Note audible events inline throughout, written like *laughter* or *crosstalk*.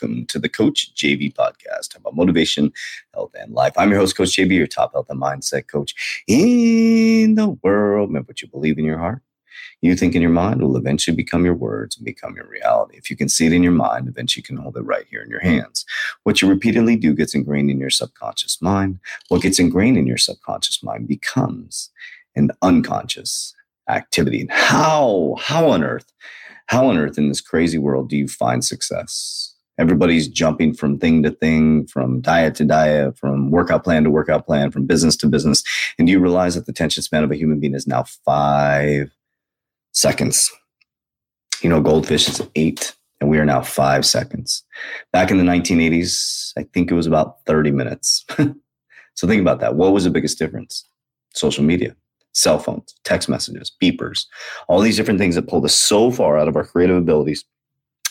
welcome to the Coach JV podcast about motivation, health, and life. I'm your host, Coach JV, your top health and mindset coach in the world. Remember what you believe in your heart you think in your mind will eventually become your words and become your reality. If you can see it in your mind, eventually you can hold it right here in your hands. What you repeatedly do gets ingrained in your subconscious mind. What gets ingrained in your subconscious mind becomes an unconscious activity. And how, how on earth, how on earth in this crazy world do you find success? Everybody's jumping from thing to thing, from diet to diet, from workout plan to workout plan, from business to business. And you realize that the attention span of a human being is now five seconds. You know, goldfish is eight, and we are now five seconds. Back in the 1980s, I think it was about 30 minutes. *laughs* so think about that. What was the biggest difference? Social media, cell phones, text messages, beepers, all these different things that pulled us so far out of our creative abilities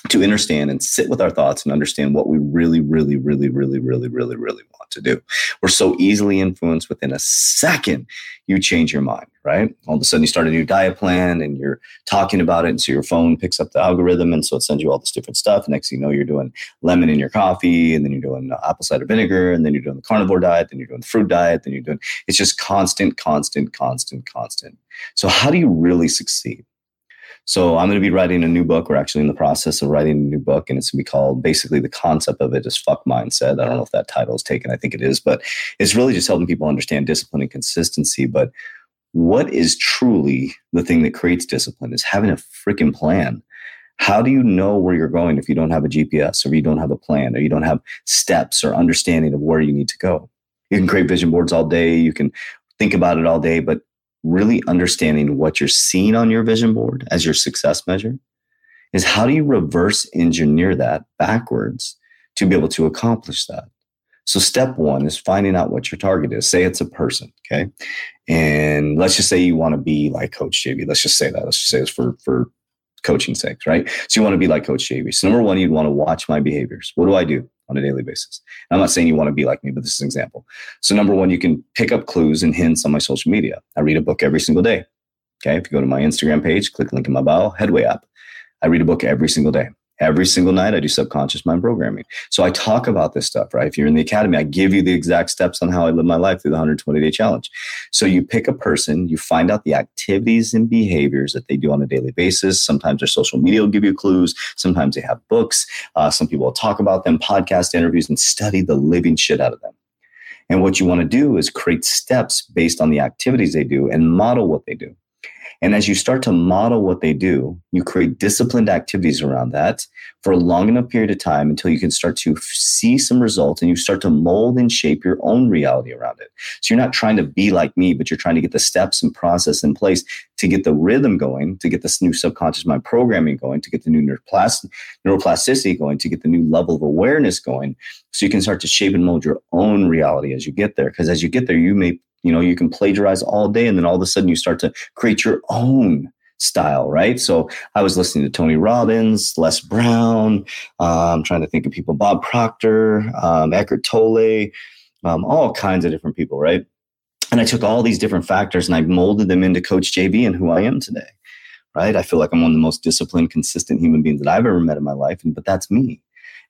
to understand and sit with our thoughts and understand what we really, really, really, really, really, really, really want to do. We're so easily influenced within a second you change your mind, right? All of a sudden you start a new diet plan and you're talking about it. And so your phone picks up the algorithm. And so it sends you all this different stuff. Next thing you know, you're doing lemon in your coffee and then you're doing uh, apple cider vinegar and then you're doing the carnivore diet, then you're doing the fruit diet, then you're doing, it's just constant, constant, constant, constant. So how do you really succeed? So I'm going to be writing a new book. We're actually in the process of writing a new book, and it's going to be called basically the concept of it is fuck mindset. I don't know if that title is taken. I think it is, but it's really just helping people understand discipline and consistency. But what is truly the thing that creates discipline is having a freaking plan. How do you know where you're going if you don't have a GPS or you don't have a plan or you don't have steps or understanding of where you need to go? You can create vision boards all day. You can think about it all day, but really understanding what you're seeing on your vision board as your success measure is how do you reverse engineer that backwards to be able to accomplish that? So step one is finding out what your target is. Say it's a person, okay? And let's just say you want to be like Coach JV. Let's just say that. Let's just say it's for for coaching sakes, right? So you want to be like Coach JV. So number one, you'd want to watch my behaviors. What do I do? On a daily basis. And I'm not saying you want to be like me, but this is an example. So number one, you can pick up clues and hints on my social media. I read a book every single day. Okay. If you go to my Instagram page, click link in my bio, Headway app. I read a book every single day. Every single night, I do subconscious mind programming. So I talk about this stuff, right? If you're in the academy, I give you the exact steps on how I live my life through the 120 day challenge. So you pick a person, you find out the activities and behaviors that they do on a daily basis. Sometimes their social media will give you clues. Sometimes they have books. Uh, some people will talk about them, podcast interviews, and study the living shit out of them. And what you want to do is create steps based on the activities they do and model what they do. And as you start to model what they do, you create disciplined activities around that for a long enough period of time until you can start to see some results and you start to mold and shape your own reality around it. So you're not trying to be like me, but you're trying to get the steps and process in place to get the rhythm going, to get this new subconscious mind programming going, to get the new neuroplasticity going, to get the new level of awareness going. So you can start to shape and mold your own reality as you get there. Because as you get there, you may you know, you can plagiarize all day and then all of a sudden you start to create your own style, right? So I was listening to Tony Robbins, Les Brown. I'm trying to think of people, Bob Proctor, um, Eckhart Tolle, um, all kinds of different people, right? And I took all these different factors and I molded them into Coach JV and who I am today, right? I feel like I'm one of the most disciplined, consistent human beings that I've ever met in my life, and but that's me.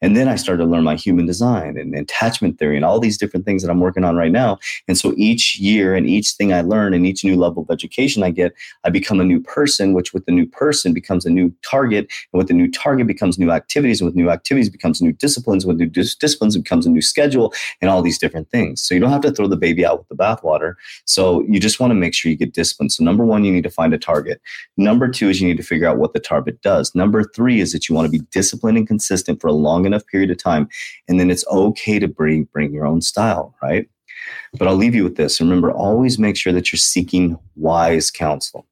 And then I started to learn my human design and attachment theory and all these different things that I'm working on right now. And so each year and each thing I learn and each new level of education I get, I become a new person, which with the new person becomes a new target. And with the new target becomes new activities. And with new activities becomes new disciplines. With new dis- disciplines becomes a new schedule and all these different things. So you don't have to throw the baby out with the bathwater. So you just want to make sure you get disciplined. So number one, you need to find a target. Number two is you need to figure out what the target does. Number three is that you want to be disciplined and consistent for a long enough period of time. And then it's okay to bring, bring your own style, right? But I'll leave you with this. Remember, always make sure that you're seeking wise counsel,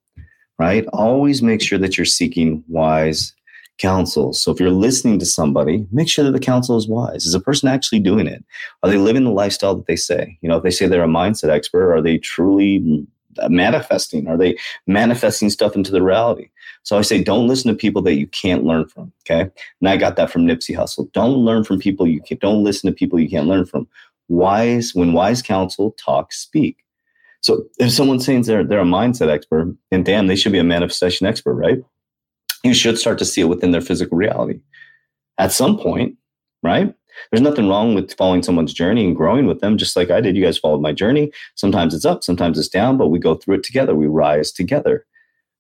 right? Always make sure that you're seeking wise counsel. So if you're listening to somebody, make sure that the counsel is wise. Is a person actually doing it? Are they living the lifestyle that they say? You know, if they say they're a mindset expert, are they truly Uh, manifesting? Are they manifesting stuff into the reality? So I say, don't listen to people that you can't learn from. Okay. And I got that from Nipsey Hussle. Don't learn from people you can't, don't listen to people you can't learn from. Wise, when wise counsel talk, speak. So if someone's saying they're, they're a mindset expert, and damn, they should be a manifestation expert, right? You should start to see it within their physical reality at some point, right? There's nothing wrong with following someone's journey and growing with them, just like I did. You guys followed my journey. Sometimes it's up, sometimes it's down, but we go through it together. We rise together.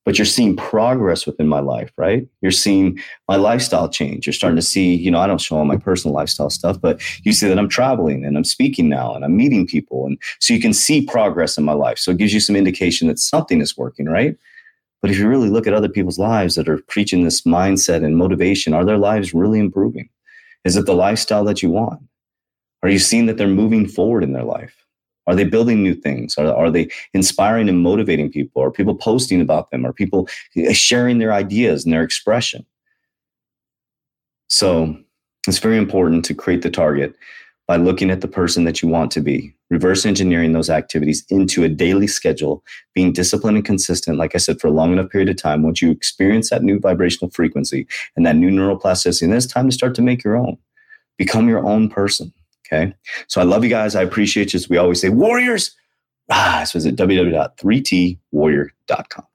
But you're seeing progress within my life, right? You're seeing my lifestyle change. You're starting to see, you know, I don't show all my personal lifestyle stuff, but you see that I'm traveling and I'm speaking now and I'm meeting people. And so you can see progress in my life. So it gives you some indication that something is working, right? But if you really look at other people's lives that are preaching this mindset and motivation, are their lives really improving? Is it the lifestyle that you want? Are you seeing that they're moving forward in their life? Are they building new things? Are, are they inspiring and motivating people? Are people posting about them? Are people eh, sharing their ideas and their expression? So it's very important to create the target by looking at the person that you want to be, reverse engineering those activities into a daily schedule, being disciplined and consistent, like I said, for a long enough period of time. Once you experience that new vibrational frequency and that new neuroplasticity, then it's time to start to make your own. Become your own person. Okay. So I love you guys. I appreciate you. As we always say, warriors rise. Visit www.3twarrior.com.